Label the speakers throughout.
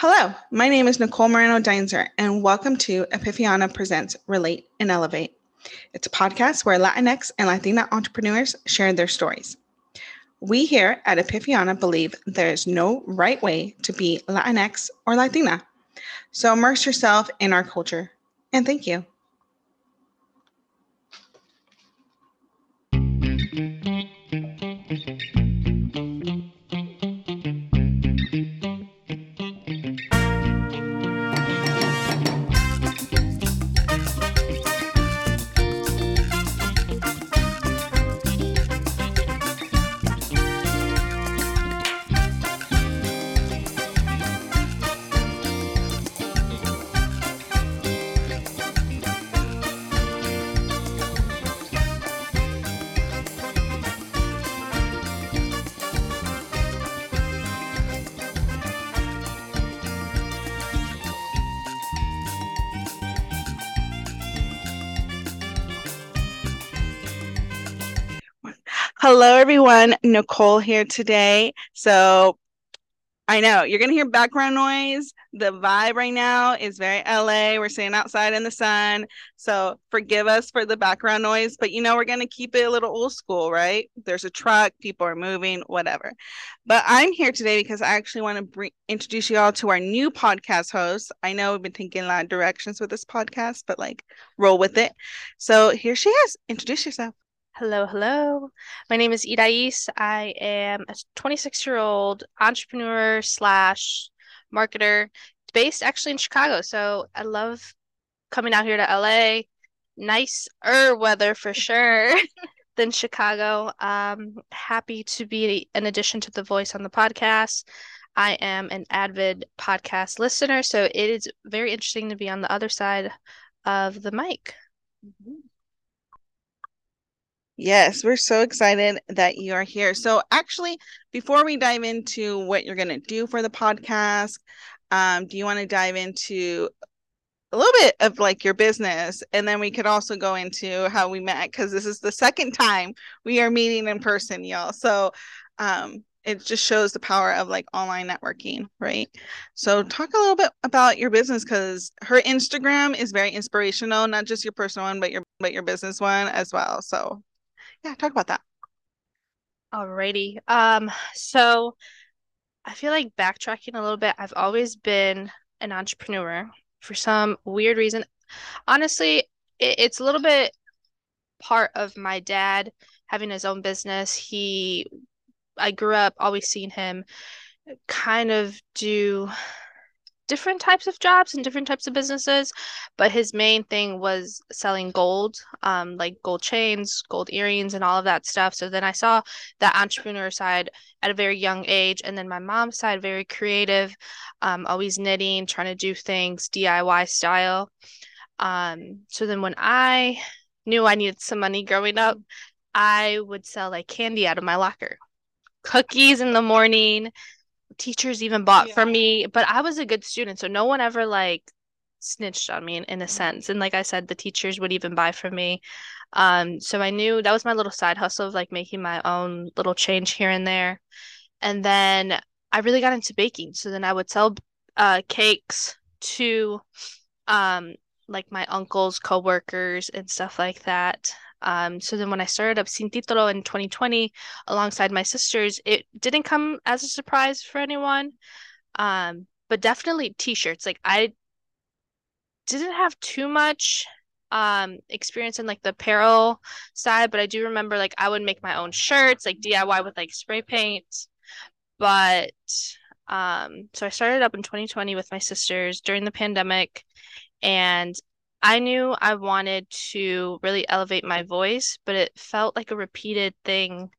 Speaker 1: Hello, my name is Nicole Moreno Deinzer, and welcome to Epifania Presents Relate and Elevate. It's a podcast where Latinx and Latina entrepreneurs share their stories. We here at Epifania believe there is no right way to be Latinx or Latina. So immerse yourself in our culture, and thank you. Hello, everyone. Nicole here today. So I know you're going to hear background noise. The vibe right now is very LA. We're sitting outside in the sun. So forgive us for the background noise, but you know, we're going to keep it a little old school, right? There's a truck, people are moving, whatever. But I'm here today because I actually want to bring, introduce you all to our new podcast host. I know we've been taking a lot of directions with this podcast, but like roll with it. So here she is. Introduce yourself.
Speaker 2: Hello, hello. My name is Irais. I am a 26 year old entrepreneur slash marketer based actually in Chicago. So I love coming out here to LA. Nicer weather for sure than Chicago. Um, happy to be an addition to the voice on the podcast. I am an avid podcast listener, so it is very interesting to be on the other side of the mic. Mm-hmm.
Speaker 1: Yes, we're so excited that you are here. So, actually, before we dive into what you're going to do for the podcast, um, do you want to dive into a little bit of like your business? And then we could also go into how we met because this is the second time we are meeting in person, y'all. So, um, it just shows the power of like online networking, right? So, talk a little bit about your business because her Instagram is very inspirational, not just your personal one, but your but your business one as well. So, yeah, talk about that.
Speaker 2: Alrighty. Um, so I feel like backtracking a little bit, I've always been an entrepreneur for some weird reason. Honestly, it, it's a little bit part of my dad having his own business. He I grew up always seeing him kind of do different types of jobs and different types of businesses, but his main thing was selling gold, um, like gold chains, gold earrings, and all of that stuff. So then I saw that entrepreneur side at a very young age, and then my mom's side, very creative, um, always knitting, trying to do things DIY style. Um, so then when I knew I needed some money growing up, I would sell like candy out of my locker, cookies in the morning teachers even bought yeah. from me, but I was a good student, so no one ever like snitched on me in, in a sense. And like I said, the teachers would even buy from me. Um, so I knew that was my little side hustle of like making my own little change here and there. And then I really got into baking. So then I would sell uh cakes to um like my uncle's coworkers and stuff like that. Um, so then when I started up Sin Titulo in 2020 alongside my sisters, it didn't come as a surprise for anyone. Um, but definitely t-shirts. Like I didn't have too much um experience in like the apparel side, but I do remember like I would make my own shirts, like DIY with like spray paint. But um so I started up in 2020 with my sisters during the pandemic and I knew I wanted to really elevate my voice, but it felt like a repeated thing,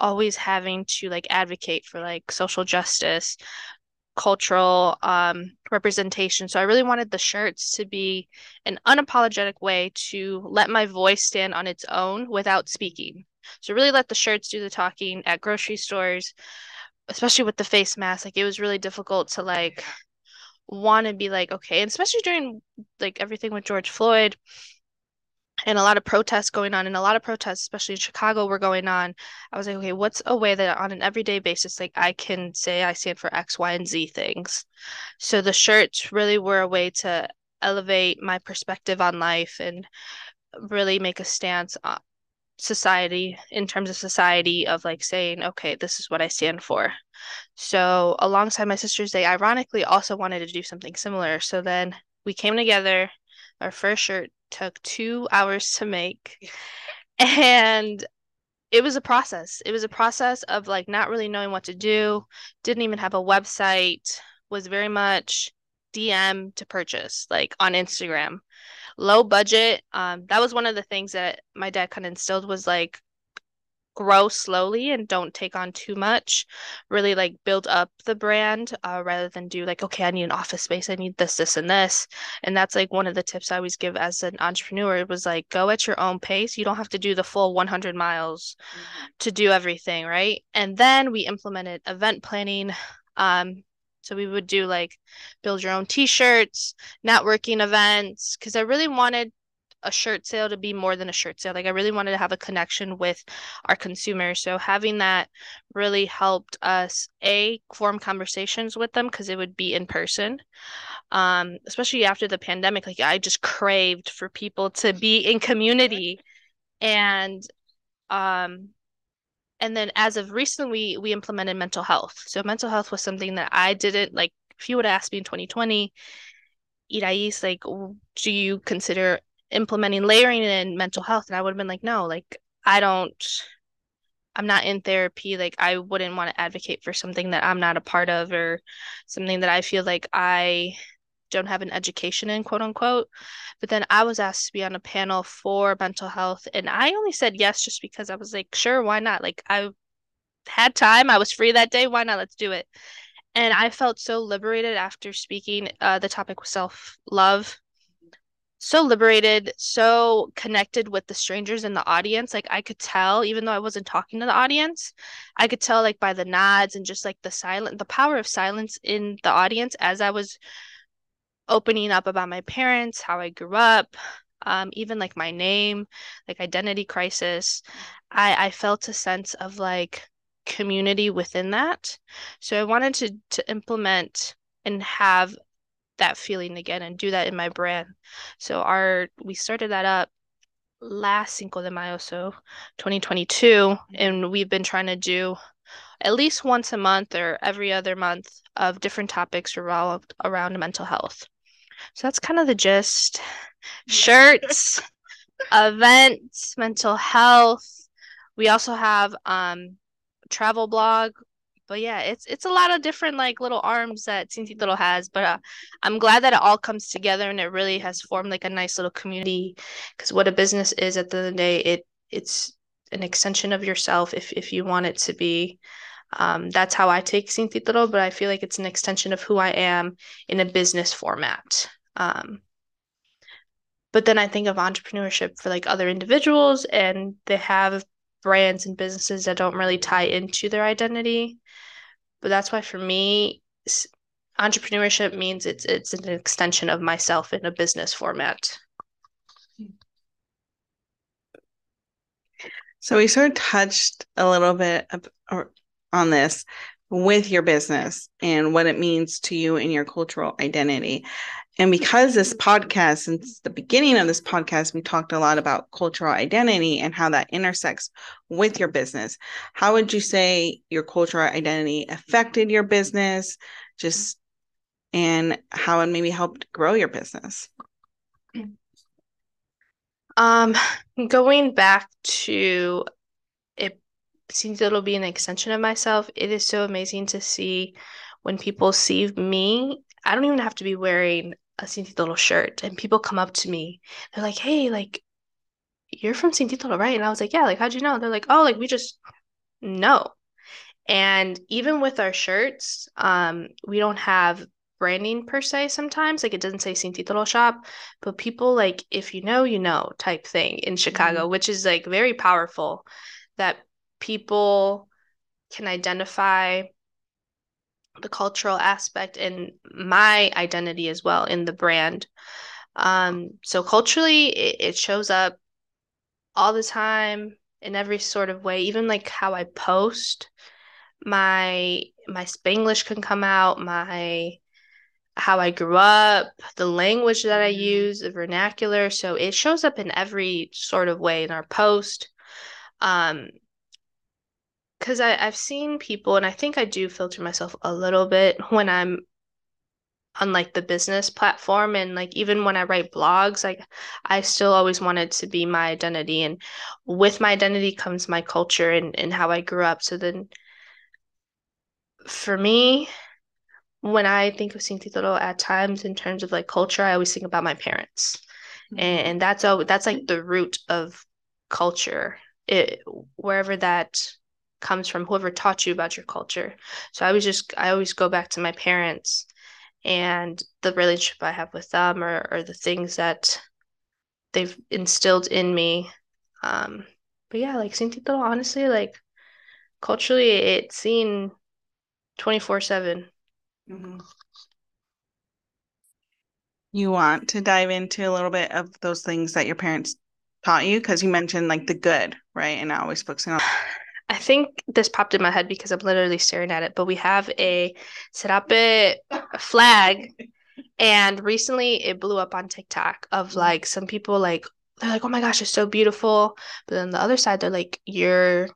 Speaker 2: always having to like advocate for like social justice, cultural um, representation. So I really wanted the shirts to be an unapologetic way to let my voice stand on its own without speaking. So really let the shirts do the talking at grocery stores, especially with the face mask. Like it was really difficult to like want to be like okay and especially during like everything with george floyd and a lot of protests going on and a lot of protests especially in chicago were going on. I was like okay what's a way that on an everyday basis like i can say i stand for x y and z things? So the shirts really were a way to elevate my perspective on life and really make a stance on society in terms of society of like saying okay this is what i stand for so alongside my sisters they ironically also wanted to do something similar so then we came together our first shirt took two hours to make. And it was a process. It was a process of like not really knowing what to do, didn't even have a website, was very much DM to purchase, like on Instagram. Low budget. Um, that was one of the things that my dad kind of instilled was like grow slowly and don't take on too much. Really like build up the brand uh, rather than do like okay i need an office space. I need this this and this. And that's like one of the tips i always give as an entrepreneur it was like go at your own pace. You don't have to do the full 100 miles mm-hmm. to do everything right? And then we implemented event planning. Um so we would do like build your own t-shirts networking events because i really wanted a shirt sale to be more than a shirt sale. Like I really wanted to have a connection with our consumers. So having that really helped us a form conversations with them because it would be in person. Um, especially after the pandemic, like I just craved for people to be in community. And um and then as of recently we implemented mental health. So mental health was something that I didn't like if you would ask me in 2020 Irais, like, do you consider implementing layering in mental health and I would have been like no like I don't I'm not in therapy like I wouldn't want to advocate for something that I'm not a part of or something that I feel like I don't have an education in quote unquote. But then I was asked to be on a panel for mental health and I only said yes just because I was like sure why not? Like I had time. I was free that day. Why not? Let's do it. And I felt so liberated after speaking uh, the topic was self love so liberated, so connected with the strangers in the audience. Like I could tell, even though I wasn't talking to the audience, I could tell like by the nods and just like the silent, the power of silence in the audience as I was opening up about my parents, how I grew up, um, even like my name, like identity crisis. I I felt a sense of like community within that. So I wanted to to implement and have that feeling again and do that in my brand. So our we started that up last Cinco de Mayo, so 2022, and we've been trying to do at least once a month or every other month of different topics around around mental health. So that's kind of the gist. Shirts, events, mental health. We also have um travel blog but yeah, it's it's a lot of different like little arms that Sin Titulo has. But uh, I'm glad that it all comes together and it really has formed like a nice little community. Because what a business is at the end of the day, it it's an extension of yourself if if you want it to be. Um, that's how I take Sin but I feel like it's an extension of who I am in a business format. Um, but then I think of entrepreneurship for like other individuals, and they have brands and businesses that don't really tie into their identity. But that's why for me, entrepreneurship means it's it's an extension of myself in a business format.
Speaker 1: So we sort of touched a little bit of, on this with your business and what it means to you and your cultural identity. And because this podcast, since the beginning of this podcast, we talked a lot about cultural identity and how that intersects with your business. How would you say your cultural identity affected your business? Just and how it maybe helped grow your business?
Speaker 2: Um, going back to seems it'll be an extension of myself. It is so amazing to see when people see me. I don't even have to be wearing a Sin Titulo shirt and people come up to me. They're like, hey, like, you're from Sin Titulo, right? And I was like, yeah, like, how'd you know? They're like, oh, like, we just know. And even with our shirts, um, we don't have branding per se sometimes. Like, it doesn't say Sin Titulo shop, but people, like, if you know, you know type thing in Chicago, mm-hmm. which is like very powerful that people can identify the cultural aspect and my identity as well in the brand. Um, so culturally, it, it shows up all the time in every sort of way, even like how I post. My my Spanglish can come out, my how I grew up, the language that I use, the vernacular. So it shows up in every sort of way in our post. Um, because I've seen people, and I think I do filter myself a little bit when I'm on like the business platform and like even when I write blogs like I still always wanted to be my identity and with my identity comes my culture and, and how I grew up. So then for me when I think of Sin Título at times in terms of like culture I always think about my parents. Mm-hmm. and, and that's all that's like the root of culture. It wherever that comes from whoever taught you about your culture so I was just I always go back to my parents and the relationship I have with them or, or the things that they've instilled in me. Um, but yeah, like Sin Título, honestly, like culturally, it's seen 24 7. Mm-hmm.
Speaker 1: You want to dive into a little bit of those things that your parents taught you? Because you mentioned like the good, right? And I always focusing on
Speaker 2: I think this popped in my head because I'm literally staring at it, but we have a Serape flag and recently it blew up on TikTok of mm-hmm. like some people like they're like, "Oh my gosh, it's so beautiful." But then the other side they're like, "You're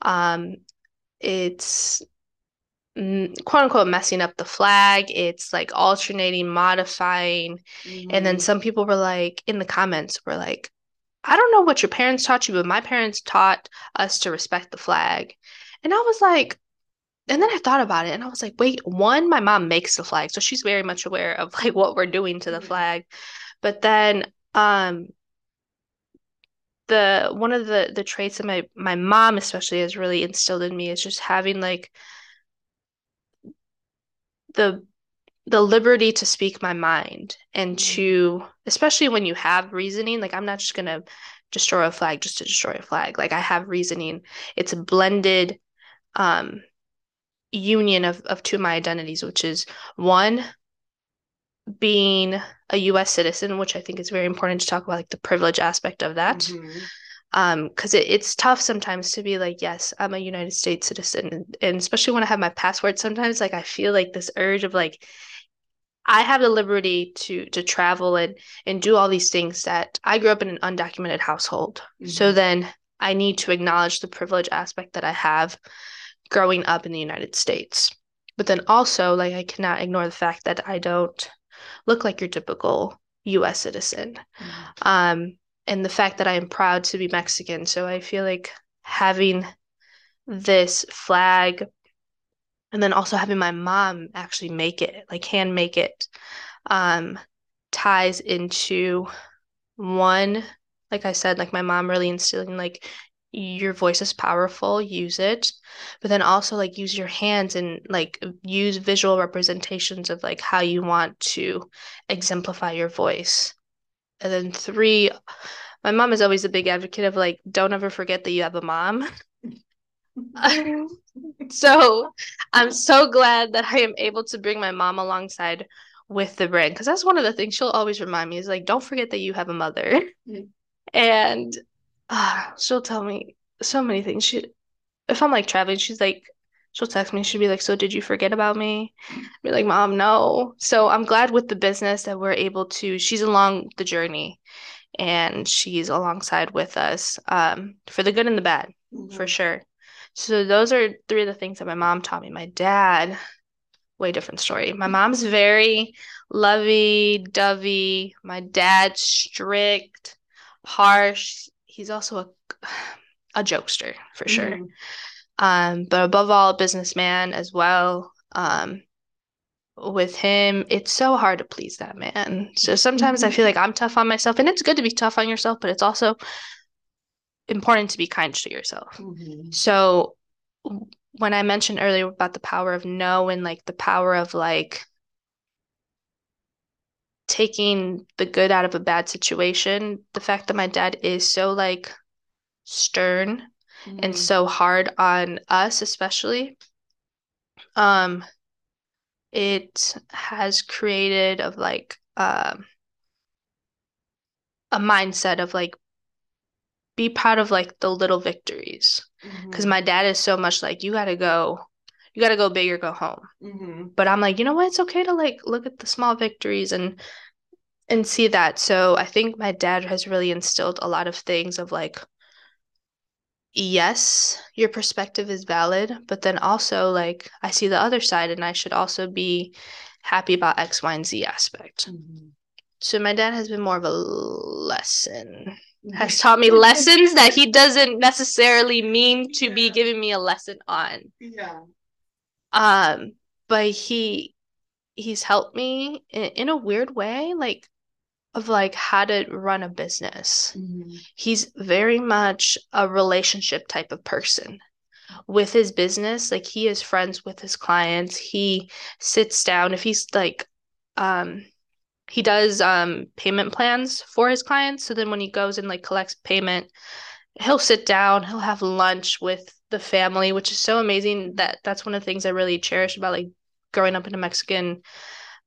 Speaker 2: um it's quote unquote messing up the flag. It's like alternating, modifying." Mm-hmm. And then mm-hmm. some people were like in the comments were like, I don't know what your parents taught you, but my parents taught us to respect the flag. And I was like, and then I thought about it and I was like, wait, one, my mom makes the flag. So she's very much aware of like what we're doing to the mm-hmm. flag. But then um the one of the the traits that my my mom especially has really instilled in me is just having like the the liberty to speak my mind and mm-hmm. to especially when you have reasoning like i'm not just going to destroy a flag just to destroy a flag. Like i have reasoning. It's a blended um union of of two of my identities which is one being a US citizen which i think is very important to talk about like the privilege aspect of that. Mm-hmm. Um because it, it's tough sometimes to be like yes i'm a united states citizen. And, and especially when i have my passport sometimes like i feel like this urge of like I have the liberty to to travel and and do all these things that I grew up in an undocumented household. Mm-hmm. So then I need to acknowledge the privilege aspect that I have growing up in the United States. But then also like I cannot ignore the fact that I don't look like your typical US citizen. Mm-hmm. Um and the fact that I am proud to be Mexican. So I feel like having this flag and then also having my mom actually make it like hand make it um ties into one like i said like my mom really instilling like your voice is powerful use it but then also like use your hands and like use visual representations of like how you want to exemplify your voice. And then three my mom is always a big advocate of like don't ever forget that you have a mom so I'm so glad that I am able to bring my mom alongside with the brand because that's one of the things she'll always remind me is like, don't forget that you have a mother. Mm-hmm. And uh, she'll tell me so many things. She, if I'm like traveling, she's like, she'll text me. She'll be like, "So did you forget about me?" I'll be like, "Mom, no." So I'm glad with the business that we're able to. She's along the journey, and she's alongside with us um, for the good and the bad, mm-hmm. for sure. So those are three of the things that my mom taught me. My dad, way different story. My mom's very lovey dovey. My dad's strict, harsh. He's also a a jokester for sure. Mm. Um, but above all, a businessman as well. Um, with him, it's so hard to please that man. So sometimes I feel like I'm tough on myself, and it's good to be tough on yourself, but it's also important to be kind to yourself. Mm-hmm. So when I mentioned earlier about the power of no and like the power of like taking the good out of a bad situation, the fact that my dad is so like stern mm-hmm. and so hard on us especially um it has created of like um a mindset of like be proud of like the little victories. Because
Speaker 1: Mhm.
Speaker 2: my dad is so much like you gotta go. You gotta go big or go home.
Speaker 1: Mhm.
Speaker 2: but i'm like you know what? It's okay to like look at the small victories and and see that. So i think my dad has really instilled a lot of things of like yes your perspective is valid but then also like i see the other side and i should also be happy about x y and z aspect.
Speaker 1: Mhm.
Speaker 2: so my dad has been more of a lesson has taught me lessons that he doesn't necessarily mean to be giving me a lesson on.
Speaker 1: Yeah.
Speaker 2: um but he he's helped me in, in a weird way like of like how to run a business.
Speaker 1: Mhm.
Speaker 2: he's very much a relationship type of person. With his business like he is friends with his clients. He sits down if he's like um he does um payment plans for his clients so then when he goes and like collects payment he'll sit down he'll have lunch with the family which is so amazing that that's one of the things i really cherish about like growing up in a mexican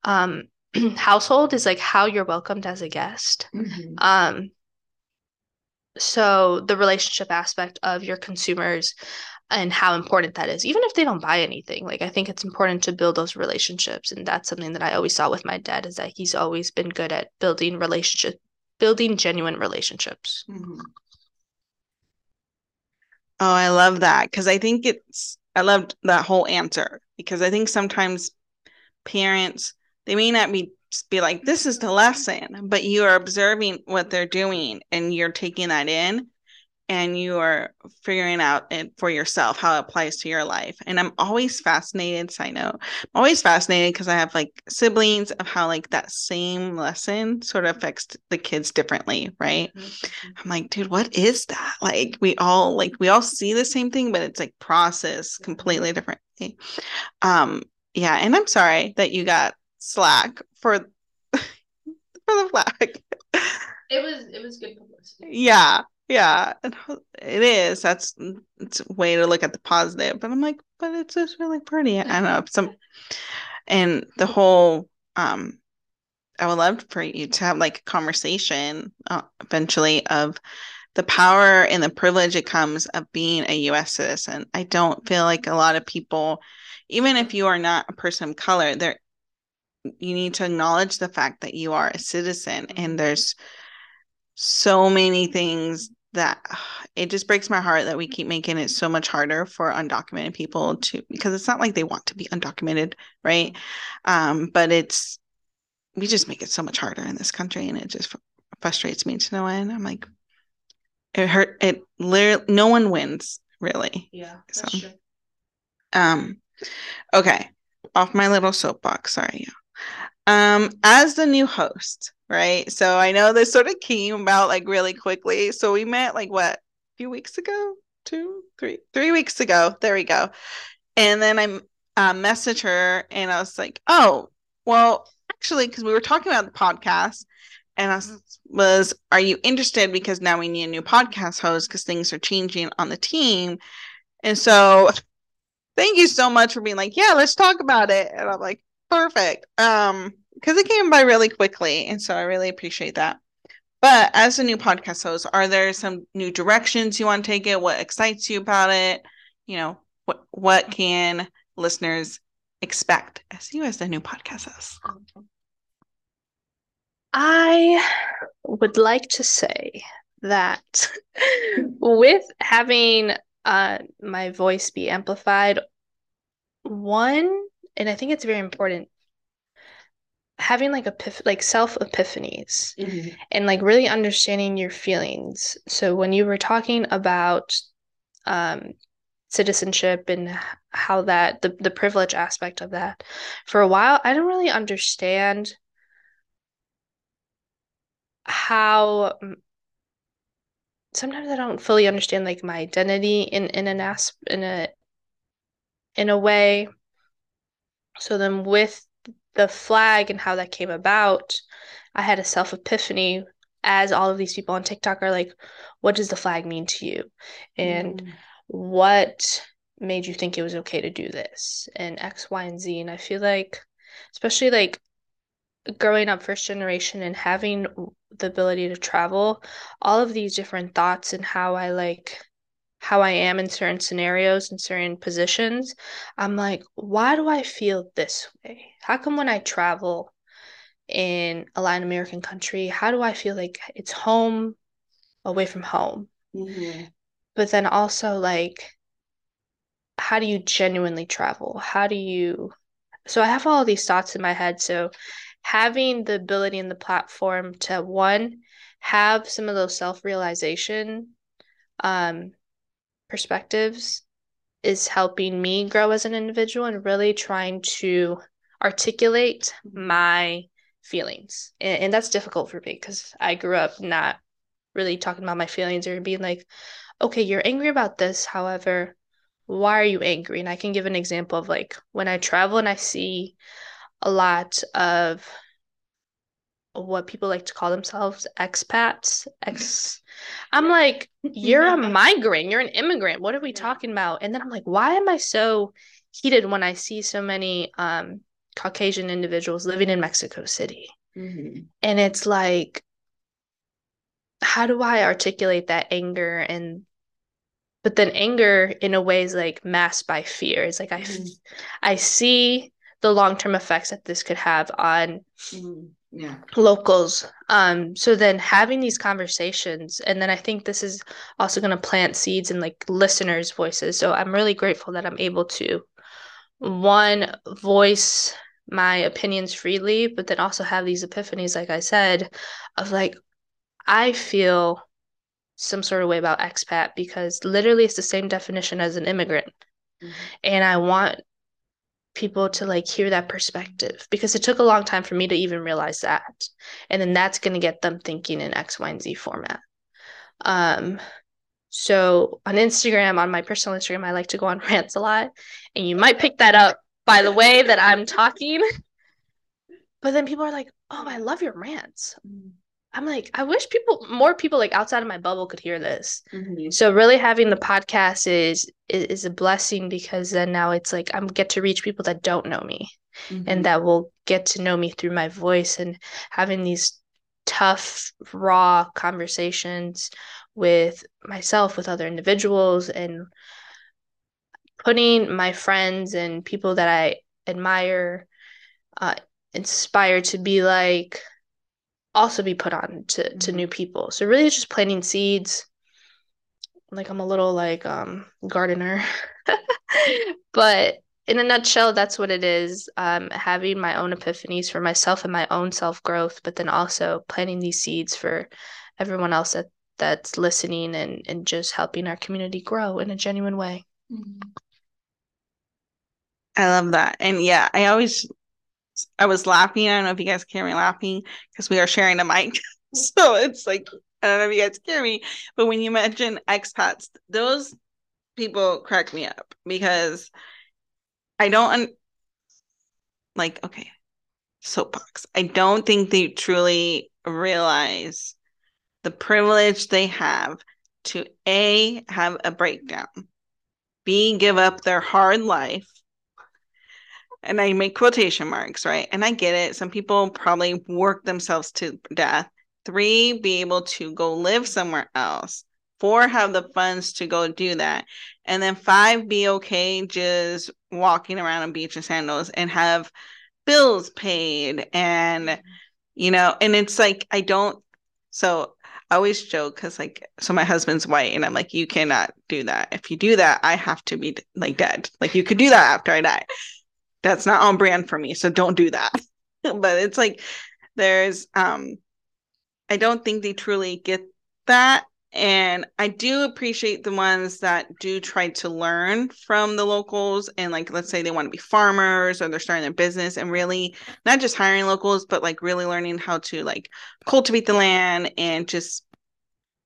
Speaker 2: um household is like how you're welcomed as a guest
Speaker 1: Mhm.
Speaker 2: um so the relationship aspect of your consumers and how important that is even if they don't buy anything like i think it's important to build those relationships and that's something that i always saw with my dad is that he's always been good at building relationship building genuine relationships
Speaker 1: Mhm. Oh, I love that because I think it's, I loved that whole answer because I think sometimes parents, they may not be be like, this is the lesson, but you are observing what they're doing and you're taking that in and you are figuring out it for yourself how it applies to your life. And I'm always fascinated, side note, I'm always fascinated because I have like siblings of how like that same lesson sort of affects the kids differently, right? Mm-hmm. Mm-hmm. I'm like, dude, what is that? Like we all like we all see the same thing, but it's like processed mm-hmm. completely differently. Um, yeah, and I'm sorry that you got slack for for the flag.
Speaker 2: it was it was good publicity
Speaker 1: Yeah, yeah, it is. That's it's a way to look at the positive. But I'm like, but it's just really pretty. I know. Some and the whole um I would love for you to have like a conversation uh, eventually of the power and the privilege it comes of being a US citizen. I don't feel like a lot of people, even if you are not a person of color, there you need to acknowledge the fact that you are a citizen and there's so many things that it just breaks my heart that we keep making it so much harder for undocumented people to because it's not like they want to be undocumented, right? Um, but it's we just make it so much harder in this country and it just fr- frustrates me to no end. I'm like it hurt it literally no one wins really.
Speaker 2: yeah
Speaker 1: So- true. Um okay, off my little soapbox, sorry. Um as the new host, right? So I know this sort of came about like really quickly. So we met like what, a few weeks ago? Two, three, three weeks ago. There we go. And then I uh, messaged her and I was like, oh, well, actually, because we were talking about the podcast and I was, was, are you interested? Because now we need a new podcast host because things are changing on the team. And so thank you so much for being like, yeah, let's talk about it. And I'm like, perfect. Um, because it came by really quickly. And so I really appreciate that. But as a new podcast host, are there some new directions you want to take it? What excites you about it? You know, what what can listeners expect as you as the new podcast host?
Speaker 2: I would like to say that with having uh, my voice be amplified, one, and I think it's very important, having like epiph- like self epiphanies and like really understanding your feelings. So when you were talking about um, citizenship and how that the the privilege aspect of that, for a while I didn't really understand how mm, sometimes I don't fully understand like my identity in in an as in a in a way. So then with the flag and how that came about, I had a self epiphany as all of these people on TikTok are like, what does the flag mean to you? And
Speaker 1: Mm.
Speaker 2: what made you think it was okay to do this? And X, Y, and Z. And I feel like, especially like growing up first generation and having the ability to travel, all of these different thoughts and how I like how I am in certain scenarios and certain positions, I'm like, why do I feel this way? How come when I travel in a Latin American country, how do I feel like it's home away from home? Mm-hmm. But then also, like, how do you genuinely travel? How do you? So I have all these thoughts in my head. So having the ability and the platform to one have some of those self realization um, perspectives is helping me grow as an individual and really trying to articulate my feelings. And, and that's difficult for me because I grew up not really talking about my feelings or being like, okay, you're angry about this. However, why are you angry? And I can give an example of like when I travel and I see a lot of what people like to call themselves expats ex i'm like you're a migrant. You're an immigrant. What are we talking about? And then i'm like why am i so heated when i see so many um caucasian individuals living in mexico city? Mm-hmm. and it's like how do i articulate that anger and but then anger in a way is like masked by fear. It's like mm-hmm. i i see the long-term effects that this could have on mm-hmm yeah. locals um so then having these conversations and then i think this is also going to plant seeds in like listeners voices so i'm really grateful that i'm able to one voice my opinions freely but then also have these epiphanies like i said of like i feel some sort of way about expat because literally it's the same definition as an immigrant mm-hmm. and i want people to like hear that perspective because it took a long time for me to even realize that. And then that's going to get them thinking in x y and z format. Um so on instagram on my personal instagram i like to go on rants a lot. And you might pick that up by the way that i'm talking. But then people are like oh i love your rants I'm like, I wish people, more people like outside of my bubble could hear this. Mm-hmm. So really having the podcast is, is, is a blessing because then now it's like I'm get to reach people that don't know me, mm-hmm. and that will get to know me through my voice and having these tough, raw conversations with myself, with other individuals, and putting my friends and people that I admire, uh, inspired to be like also be put on to, to mm-hmm. new people. So really just planting seeds. Like I'm a little like um gardener. but in a nutshell, that's what it is. Um, having my own epiphanies for myself and my own self growth, but then also planting these seeds for everyone else that that's listening and and just helping our community grow in a genuine way. Mm-hmm.
Speaker 1: I love that. And yeah, I always I was laughing. I don't know if you guys can hear me laughing because we are sharing a mic. so it's like, I don't know if you guys can hear me, but when you mention expats, those people crack me up because I don't un- like, okay, soapbox. I don't think they truly realize the privilege they have to A, have a breakdown, B, give up their hard life and I make quotation marks, right? And I get it. Some people probably work themselves to death. Three, be able to go live somewhere else. Four, have the funds to go do that. And then five, be okay just walking around on beach and sandals and have bills paid. And, you know, and it's like, I don't, so I always joke because, like, so my husband's white, and I'm like, you cannot do that. If you do that, I have to be like dead. Like, you could do that after I die that's not on brand for me so don't do that. But it's like there's um i don't think they truly get that and i do appreciate the ones that do try to learn from the locals and like let's say they want to be farmers or they're starting their business and really not just hiring locals but like really learning how to like cultivate the land and just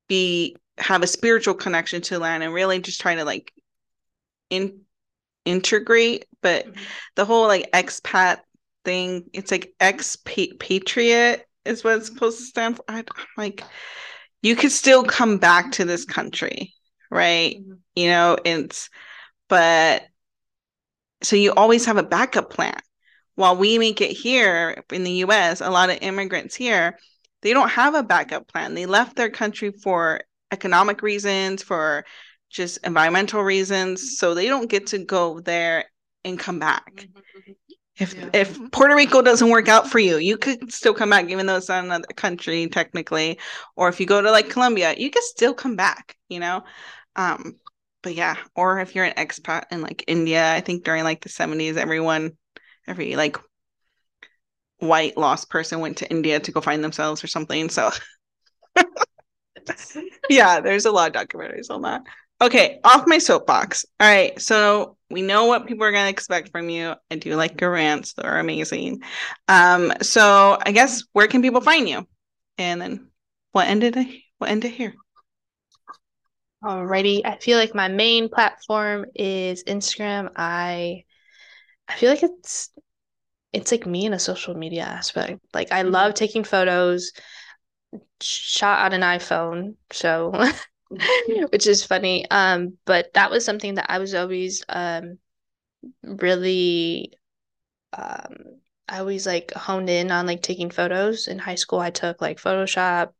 Speaker 1: be have a spiritual connection to land and really just try to like in integrate, but mm-hmm. the whole like expat thing, it's like expatriate is what it's supposed to stand for. I, like you could still come back to this country, right? Mm-hmm. You know, it's but so you always have a backup plan. while we make it here in the US, a lot of immigrants here, they don't have a backup plan. They left their country for economic reasons, for just environmental reasons. So they don't get to go there and come back. Mm-hmm. If yeah. if Puerto Rico doesn't work out for you, you could still come back, even though it's not another country technically. Or if you go to like Colombia, you can still come back, you know? Um, but yeah, or if you're an expat in like India, I think during like the 70s, everyone, every like white lost person went to India to go find themselves or something. So yeah, there's a lot of documentaries on that. Okay, off my soapbox. All right, so we know what people are going to expect from you. I do like your rants; they're amazing. Um, so I guess where can people find you? And then what ended? What ended here?
Speaker 2: Alrighty, I feel like my main platform is Instagram. I I feel like it's it's like me in a social media aspect. Like I love taking photos, shot on an iPhone, so which is funny. Um, but that was something that I was always um really um I always like honed in on like taking photos. In high school I took like Photoshop,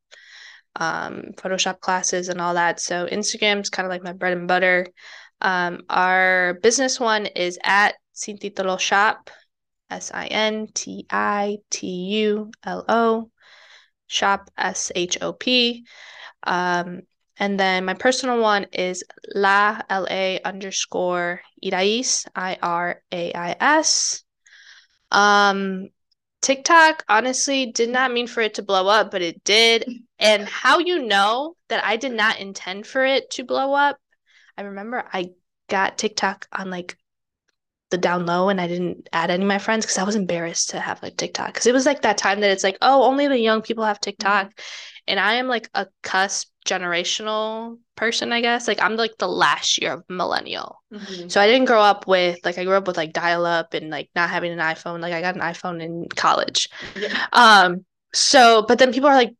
Speaker 2: um, Photoshop classes and all that. So Instagram's kind of like my bread and butter. Um, our business one is at Sin Shop, S I N T I T U L O, shop S H O P. Um, and then my personal one is La L A underscore Irais, I R A I S. Um, TikTok honestly did not mean for it to blow up, but it did. And how you know that I did not intend for it to blow up? I remember I got TikTok on like the down low and I didn't add any of my friends because I was embarrassed to have like TikTok because it was like that time that it's like, oh, only the young people have TikTok. Mm-hmm. And I am like a cusp generational person, I guess. Like I'm like the last year of millennial. Mm-hmm. So I didn't grow up with like I grew up with like dial up and like not having an iPhone. Like I got an iPhone in college. Yeah. Um so but then people are like,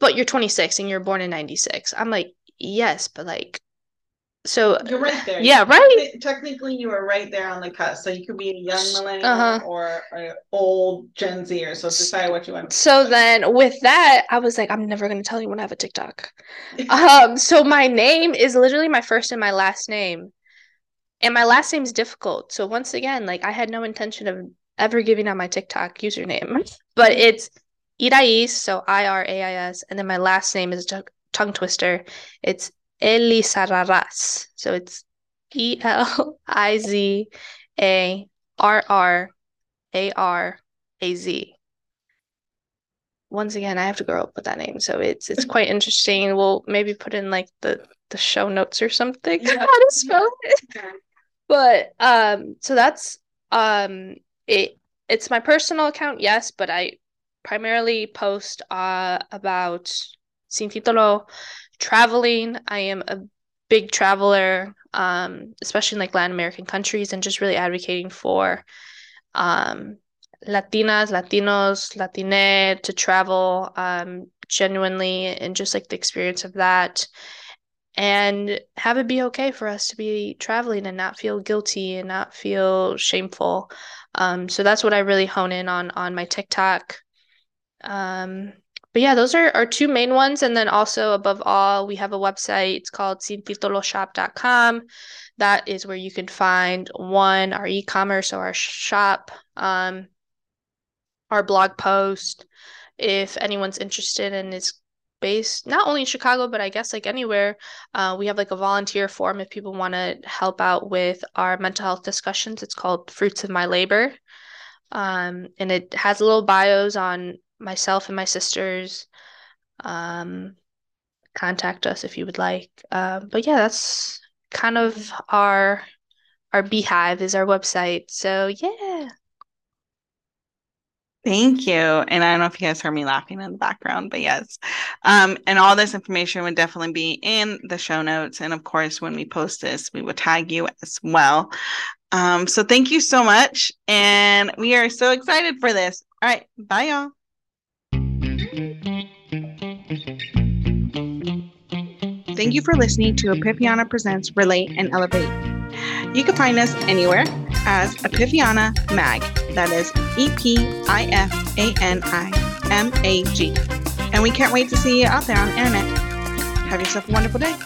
Speaker 2: but you're 26 and you're born in 96. I'm like, yes, but like so
Speaker 1: you're right there.
Speaker 2: Yeah, right.
Speaker 1: Technically, you were right there on the cut. So you could be a young millennial uh-huh. or an old Gen Zer. So decide what you want.
Speaker 2: So then, with that, I was like, I'm never going to tell you when I have a TikTok. um, so my name is literally my first and my last name, and my last name is difficult. So once again, like I had no intention of ever giving out my TikTok username, but it's Irais, so I R A I S, and then my last name is tongue twister. It's Elizarraraz. So it's E L I Z A R R A R A Z. Once again, I have to grow up with that name, so it's it's quite interesting. We'll maybe put in like the the show notes or something yeah. how to spell it. But um, so that's um it. It's my personal account, yes, but I primarily post uh about sin titulo traveling. I am a big traveler, um, especially in like Latin American countries, and just really advocating for um, Latinas, Latinos, Latine to travel um, genuinely and just like the experience of that. And have it be okay for us to be traveling and not feel guilty and not feel shameful. Um, so that's what I really hone in on on my TikTok. Um, but yeah, those are our two main ones. And then also above all, we have a website. It's called sintituloshop.com. That is where you can find one, our e-commerce or our shop, um, our blog post. If anyone's interested and is based not only in Chicago, but I guess like anywhere, uh, we have like a volunteer form if people want to help out with our mental health discussions. It's called Fruits of My Labor. Um, and it has little bios on myself and my sisters. Um, contact us if you would like. Uh, but yeah, that's kind of our our beehive is our website. So yeah.
Speaker 1: Thank you. And I don't know if you guys heard me laughing in the background, but yes. Um, and all this information would definitely be in the show notes. And of course, when we post this, we will tag you as well. Um, so thank you so much. And we are so excited for this. All right. Bye, y'all. Thank you for listening to Epifania Presents Relate and Elevate. You can find us anywhere as Epifaniana Mag. That is E P I F A N I M A G. And we can't wait to see you out there on the internet. Have yourself a wonderful day.